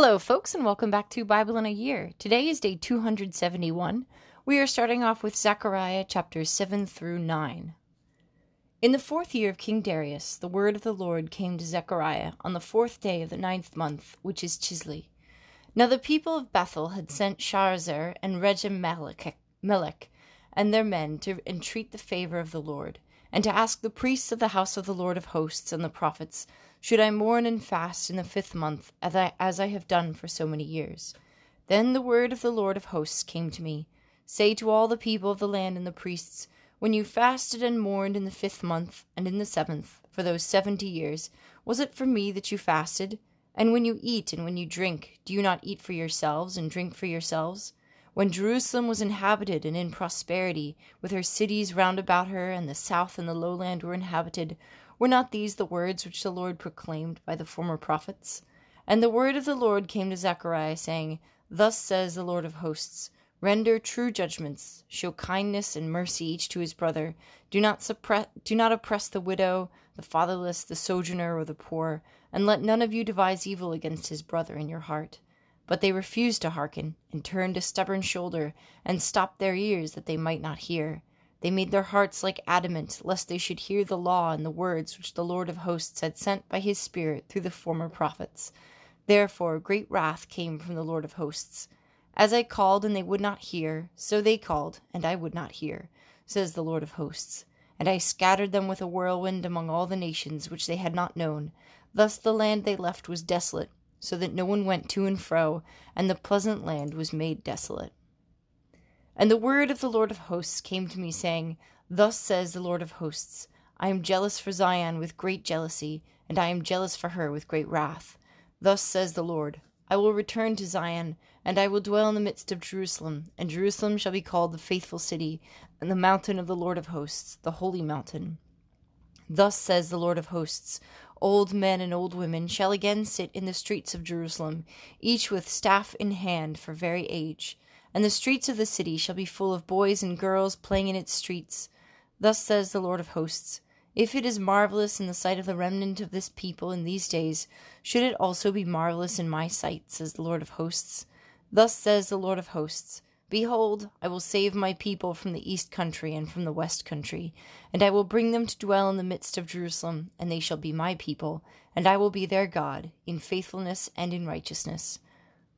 Hello, folks, and welcome back to Bible in a Year. Today is day 271. We are starting off with Zechariah chapters 7 through 9. In the fourth year of King Darius, the word of the Lord came to Zechariah on the fourth day of the ninth month, which is Chislev. Now the people of Bethel had sent Sharezer and Regem Melech and their men to entreat the favor of the Lord, and to ask the priests of the house of the Lord of hosts and the prophets should I mourn and fast in the fifth month, as I, as I have done for so many years. Then the word of the Lord of hosts came to me Say to all the people of the land and the priests, When you fasted and mourned in the fifth month and in the seventh, for those seventy years, was it for me that you fasted? And when you eat and when you drink, do you not eat for yourselves and drink for yourselves? When Jerusalem was inhabited and in prosperity, with her cities round about her, and the south and the lowland were inhabited, were not these the words which the Lord proclaimed by the former prophets? And the word of the Lord came to Zechariah, saying, Thus says the Lord of hosts Render true judgments, show kindness and mercy each to his brother. Do not suppress, do not oppress the widow, the fatherless, the sojourner, or the poor, and let none of you devise evil against his brother in your heart. But they refused to hearken, and turned a stubborn shoulder, and stopped their ears that they might not hear. They made their hearts like adamant, lest they should hear the law and the words which the Lord of hosts had sent by his Spirit through the former prophets. Therefore great wrath came from the Lord of hosts. As I called, and they would not hear, so they called, and I would not hear, says the Lord of hosts. And I scattered them with a whirlwind among all the nations which they had not known. Thus the land they left was desolate, so that no one went to and fro, and the pleasant land was made desolate. And the word of the Lord of hosts came to me, saying, Thus says the Lord of hosts I am jealous for Zion with great jealousy, and I am jealous for her with great wrath. Thus says the Lord I will return to Zion, and I will dwell in the midst of Jerusalem, and Jerusalem shall be called the faithful city, and the mountain of the Lord of hosts, the holy mountain. Thus says the Lord of hosts Old men and old women shall again sit in the streets of Jerusalem, each with staff in hand for very age and the streets of the city shall be full of boys and girls playing in its streets. Thus says the Lord of hosts If it is marvelous in the sight of the remnant of this people in these days, should it also be marvelous in my sight, says the Lord of hosts. Thus says the Lord of hosts Behold, I will save my people from the east country and from the west country, and I will bring them to dwell in the midst of Jerusalem, and they shall be my people, and I will be their God, in faithfulness and in righteousness.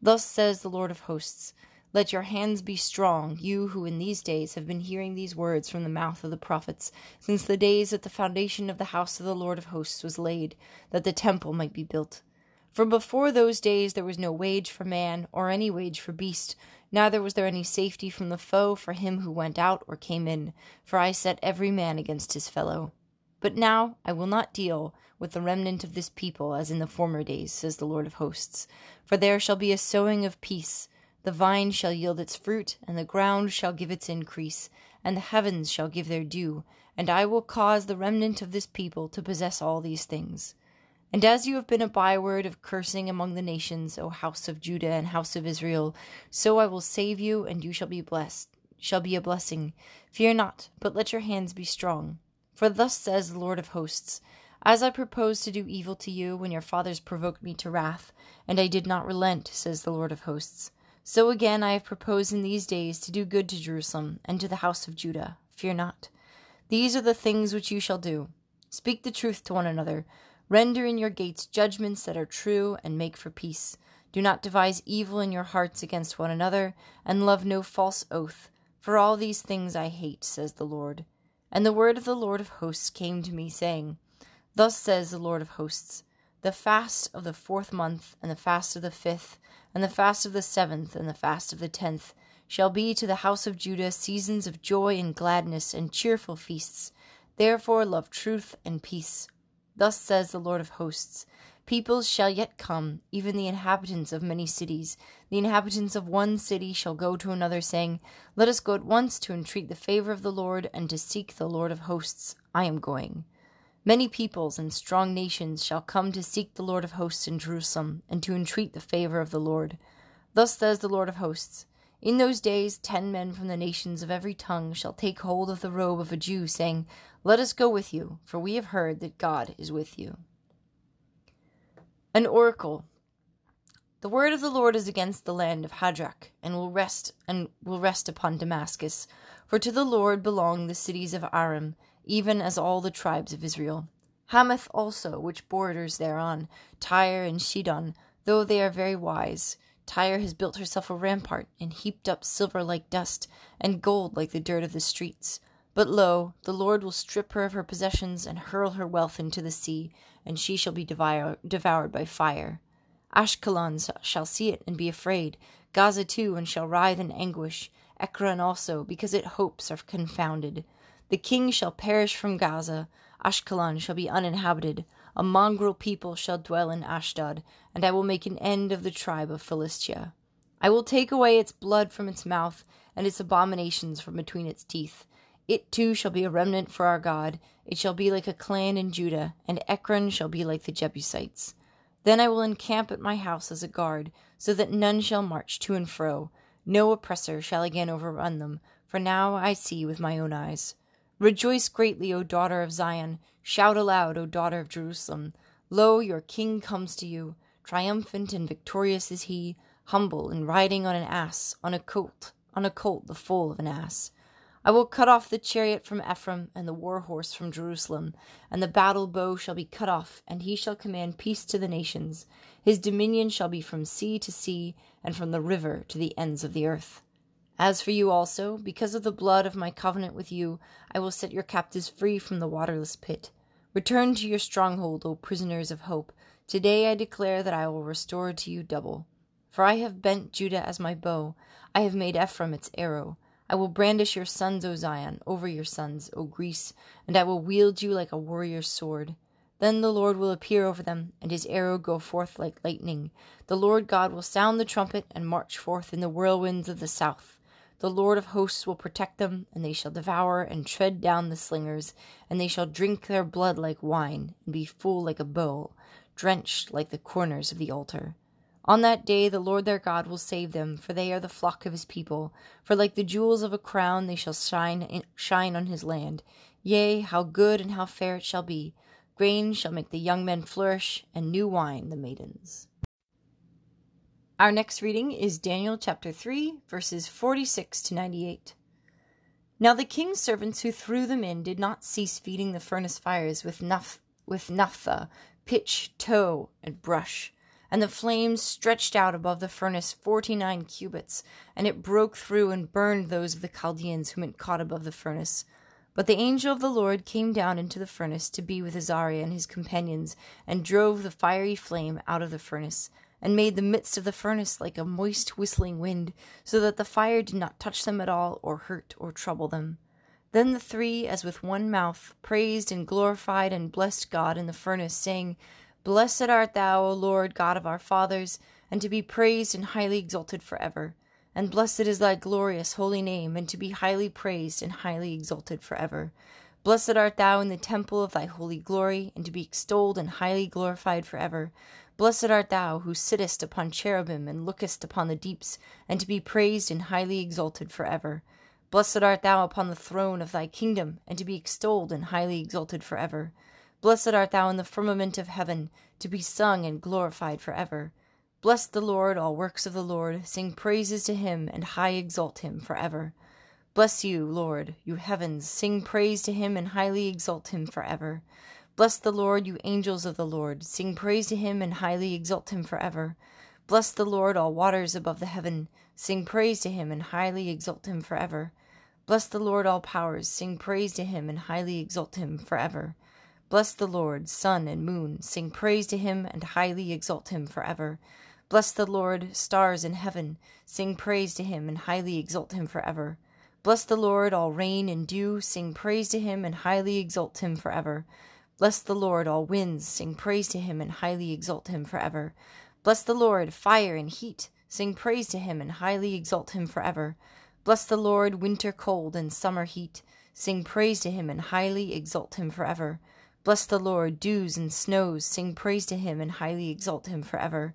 Thus says the Lord of hosts let your hands be strong, you who in these days have been hearing these words from the mouth of the prophets, since the days that the foundation of the house of the Lord of hosts was laid, that the temple might be built. For before those days there was no wage for man, or any wage for beast, neither was there any safety from the foe for him who went out or came in, for I set every man against his fellow. But now I will not deal with the remnant of this people as in the former days, says the Lord of hosts, for there shall be a sowing of peace the vine shall yield its fruit, and the ground shall give its increase, and the heavens shall give their dew, and I will cause the remnant of this people to possess all these things. And as you have been a byword of cursing among the nations, O house of Judah and house of Israel, so I will save you, and you shall be blessed, shall be a blessing. Fear not, but let your hands be strong. For thus says the Lord of hosts As I proposed to do evil to you when your fathers provoked me to wrath, and I did not relent, says the Lord of hosts. So again I have proposed in these days to do good to Jerusalem and to the house of Judah. Fear not. These are the things which you shall do. Speak the truth to one another. Render in your gates judgments that are true, and make for peace. Do not devise evil in your hearts against one another, and love no false oath. For all these things I hate, says the Lord. And the word of the Lord of hosts came to me, saying, Thus says the Lord of hosts The fast of the fourth month, and the fast of the fifth, and the fast of the seventh, and the fast of the tenth, shall be to the house of Judah seasons of joy and gladness and cheerful feasts. Therefore love truth and peace. Thus says the Lord of hosts Peoples shall yet come, even the inhabitants of many cities. The inhabitants of one city shall go to another, saying, Let us go at once to entreat the favor of the Lord and to seek the Lord of hosts. I am going. Many peoples and strong nations shall come to seek the Lord of hosts in Jerusalem, and to entreat the favor of the Lord. Thus says the Lord of hosts In those days ten men from the nations of every tongue shall take hold of the robe of a Jew, saying, Let us go with you, for we have heard that God is with you. An oracle. The word of the Lord is against the land of Hadrach, and will rest and will rest upon Damascus. For to the Lord belong the cities of Aram, even as all the tribes of Israel. Hamath also, which borders thereon, Tyre and Shidon, though they are very wise. Tyre has built herself a rampart, and heaped up silver like dust, and gold like the dirt of the streets. But lo, the Lord will strip her of her possessions, and hurl her wealth into the sea, and she shall be devour- devoured by fire. Ashkelon shall see it and be afraid, Gaza too, and shall writhe in anguish, Ekron also, because its hopes are confounded. The king shall perish from Gaza, Ashkelon shall be uninhabited, a mongrel people shall dwell in Ashdod, and I will make an end of the tribe of Philistia. I will take away its blood from its mouth, and its abominations from between its teeth. It too shall be a remnant for our God. It shall be like a clan in Judah, and Ekron shall be like the Jebusites. Then I will encamp at my house as a guard, so that none shall march to and fro. No oppressor shall again overrun them, for now I see with my own eyes. Rejoice greatly, O daughter of Zion. Shout aloud, O daughter of Jerusalem. Lo, your king comes to you. Triumphant and victorious is he, humble and riding on an ass, on a colt, on a colt the foal of an ass. I will cut off the chariot from Ephraim, and the war horse from Jerusalem, and the battle bow shall be cut off, and he shall command peace to the nations. His dominion shall be from sea to sea, and from the river to the ends of the earth. As for you also, because of the blood of my covenant with you, I will set your captives free from the waterless pit. Return to your stronghold, O prisoners of hope. Today I declare that I will restore to you double. For I have bent Judah as my bow, I have made Ephraim its arrow. I will brandish your sons, O Zion, over your sons, O Greece, and I will wield you like a warrior's sword. Then the Lord will appear over them, and his arrow go forth like lightning. The Lord God will sound the trumpet and march forth in the whirlwinds of the south. The Lord of hosts will protect them, and they shall devour and tread down the slingers, and they shall drink their blood like wine, and be full like a bowl, drenched like the corners of the altar. On that day the Lord their God will save them, for they are the flock of his people. For like the jewels of a crown they shall shine in, shine on his land. Yea, how good and how fair it shall be. Grain shall make the young men flourish, and new wine the maidens. Our next reading is Daniel chapter 3, verses 46 to 98. Now the king's servants who threw them in did not cease feeding the furnace fires with, naph- with naphtha, pitch, tow, and brush. And the flames stretched out above the furnace forty nine cubits, and it broke through and burned those of the Chaldeans whom it caught above the furnace. But the angel of the Lord came down into the furnace to be with Azariah and his companions, and drove the fiery flame out of the furnace and made the midst of the furnace like a moist whistling wind, so that the fire did not touch them at all, or hurt, or trouble them. Then the three, as with one mouth, praised and glorified and blessed God in the furnace, saying, Blessed art thou, O Lord God of our fathers, and to be praised and highly exalted for ever. And blessed is thy glorious holy name, and to be highly praised and highly exalted for ever. Blessed art thou in the temple of thy holy glory, and to be extolled and highly glorified for ever. Blessed art thou who sittest upon cherubim and lookest upon the deeps, and to be praised and highly exalted for ever. Blessed art thou upon the throne of thy kingdom, and to be extolled and highly exalted for ever. Blessed art thou in the firmament of heaven, to be sung and glorified for ever. Bless the Lord, all works of the Lord, sing praises to him, and high exalt him for ever. Bless you, Lord, you heavens, sing praise to him, and highly exalt him for ever. Bless the Lord, you angels of the Lord. Sing praise to him and highly exalt him forever. Bless the Lord, all waters above the heaven. Sing praise to him and highly exalt him forever. Bless the Lord, all powers. Sing praise to him and highly exalt him forever. Bless the Lord, sun and moon. Sing praise to him and highly exalt him forever. Bless the Lord, stars in heaven. Sing praise to him and highly exalt him forever. Bless the Lord, all rain and dew. Sing praise to him and highly exalt him forever. Bless the Lord, all winds, sing praise to him and highly exalt him forever. Bless the Lord, fire and heat, sing praise to him and highly exalt him forever. Bless the Lord, winter cold and summer heat, sing praise to him and highly exalt him forever. Bless the Lord, dews and snows, sing praise to him and highly exalt him forever.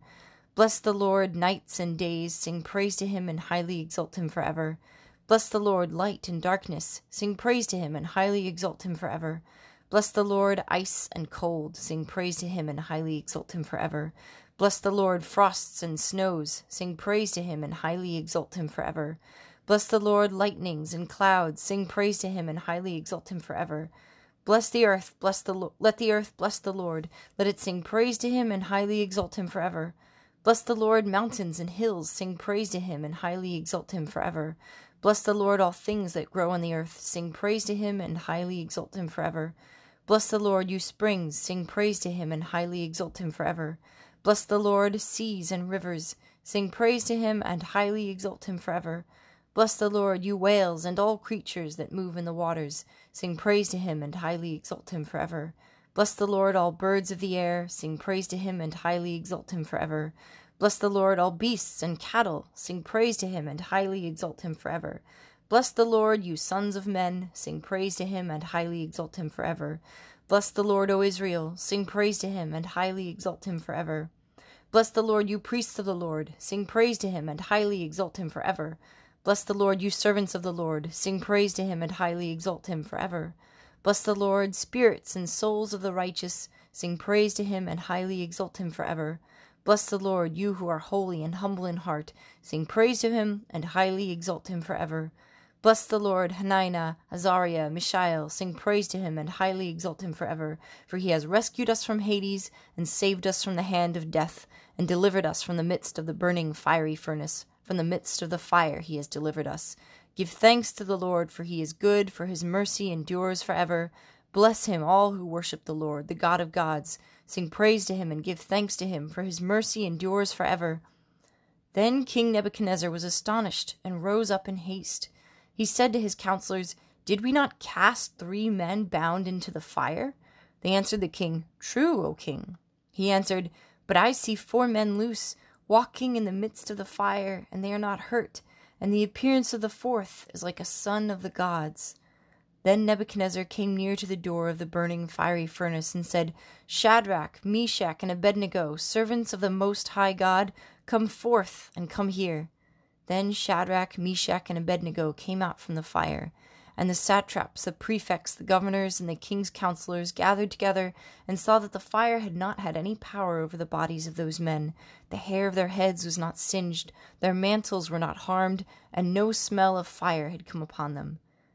Bless the Lord, nights and days, sing praise to him and highly exalt him forever. Bless the Lord, light and darkness, sing praise to him and highly exalt him forever. Bless the Lord, ice and cold, sing praise to him and highly exalt him forever. Bless the Lord, frosts and snows. Sing praise to him and highly exalt him forever. Bless the Lord, lightnings and clouds. Sing praise to him and highly exalt him forever. Bless the earth, bless the Lo- let the earth bless the Lord. Let it sing praise to him and highly exalt him forever. Bless the Lord, mountains and hills. Sing praise to him and highly exalt him forever. Bless the Lord, all things that grow on the earth. Sing praise to him and highly exalt him forever. Bless the Lord, you springs. Sing praise to him and highly exalt him forever. Bless the Lord, seas and rivers. Sing praise to him and highly exalt him forever. Bless the Lord, you whales and all creatures that move in the waters. Sing praise to him and highly exalt him forever. Bless the Lord, all birds of the air. Sing praise to him and highly exalt him forever. Bless the Lord, all beasts and cattle. Sing praise to him and highly exalt him forever. Bless the Lord, you sons of men. Sing praise to him and highly exalt him forever. Bless the Lord, O Israel. Sing praise to him and highly exalt him forever. Bless the Lord, you priests of the Lord. Sing praise to him and highly exalt him forever. Bless the Lord, you servants of the Lord. Sing praise to him and highly exalt him forever. Bless the Lord, spirits and souls of the righteous. Sing praise to him and highly exalt him forever. Bless the Lord, you who are holy and humble in heart. Sing praise to him and highly exalt him forever. Bless the Lord, Hananiah, Azariah, Mishael. Sing praise to him and highly exalt him forever. For he has rescued us from Hades and saved us from the hand of death and delivered us from the midst of the burning fiery furnace. From the midst of the fire he has delivered us. Give thanks to the Lord, for he is good, for his mercy endures forever. Bless him, all who worship the Lord, the God of gods. Sing praise to him and give thanks to him, for his mercy endures forever. Then King Nebuchadnezzar was astonished and rose up in haste. He said to his counselors, Did we not cast three men bound into the fire? They answered the king, True, O king. He answered, But I see four men loose, walking in the midst of the fire, and they are not hurt, and the appearance of the fourth is like a son of the gods. Then Nebuchadnezzar came near to the door of the burning fiery furnace and said, Shadrach, Meshach, and Abednego, servants of the Most High God, come forth and come here. Then Shadrach, Meshach, and Abednego came out from the fire. And the satraps, the prefects, the governors, and the king's counselors gathered together and saw that the fire had not had any power over the bodies of those men. The hair of their heads was not singed, their mantles were not harmed, and no smell of fire had come upon them.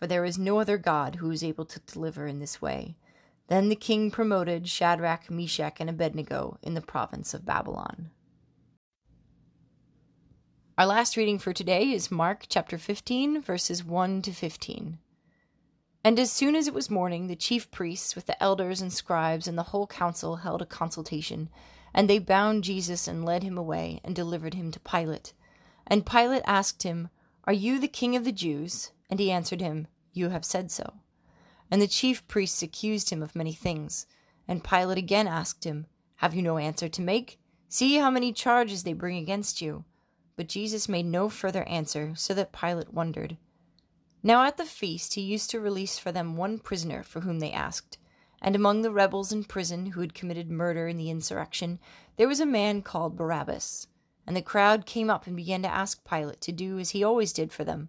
for there is no other God who is able to deliver in this way. Then the king promoted Shadrach, Meshach, and Abednego in the province of Babylon. Our last reading for today is Mark chapter 15, verses 1 to 15. And as soon as it was morning, the chief priests, with the elders and scribes and the whole council, held a consultation. And they bound Jesus and led him away and delivered him to Pilate. And Pilate asked him, Are you the king of the Jews? And he answered him, You have said so. And the chief priests accused him of many things. And Pilate again asked him, Have you no answer to make? See how many charges they bring against you. But Jesus made no further answer, so that Pilate wondered. Now at the feast he used to release for them one prisoner for whom they asked. And among the rebels in prison who had committed murder in the insurrection, there was a man called Barabbas. And the crowd came up and began to ask Pilate to do as he always did for them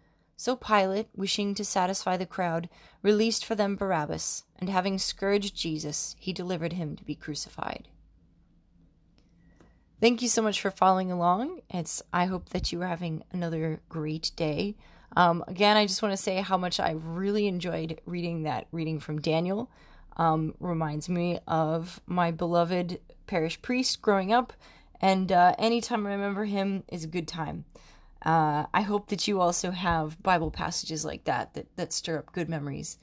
So Pilate, wishing to satisfy the crowd, released for them Barabbas, and having scourged Jesus, he delivered him to be crucified. Thank you so much for following along. It's I hope that you are having another great day. Um, again, I just want to say how much I really enjoyed reading that reading from Daniel. Um, reminds me of my beloved parish priest growing up, and uh, anytime I remember him is a good time. Uh, I hope that you also have Bible passages like that that, that stir up good memories,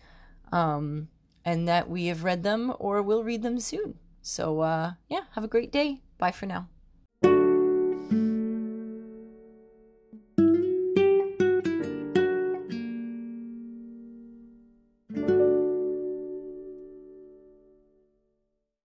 um, and that we have read them or will read them soon. So, uh, yeah, have a great day. Bye for now.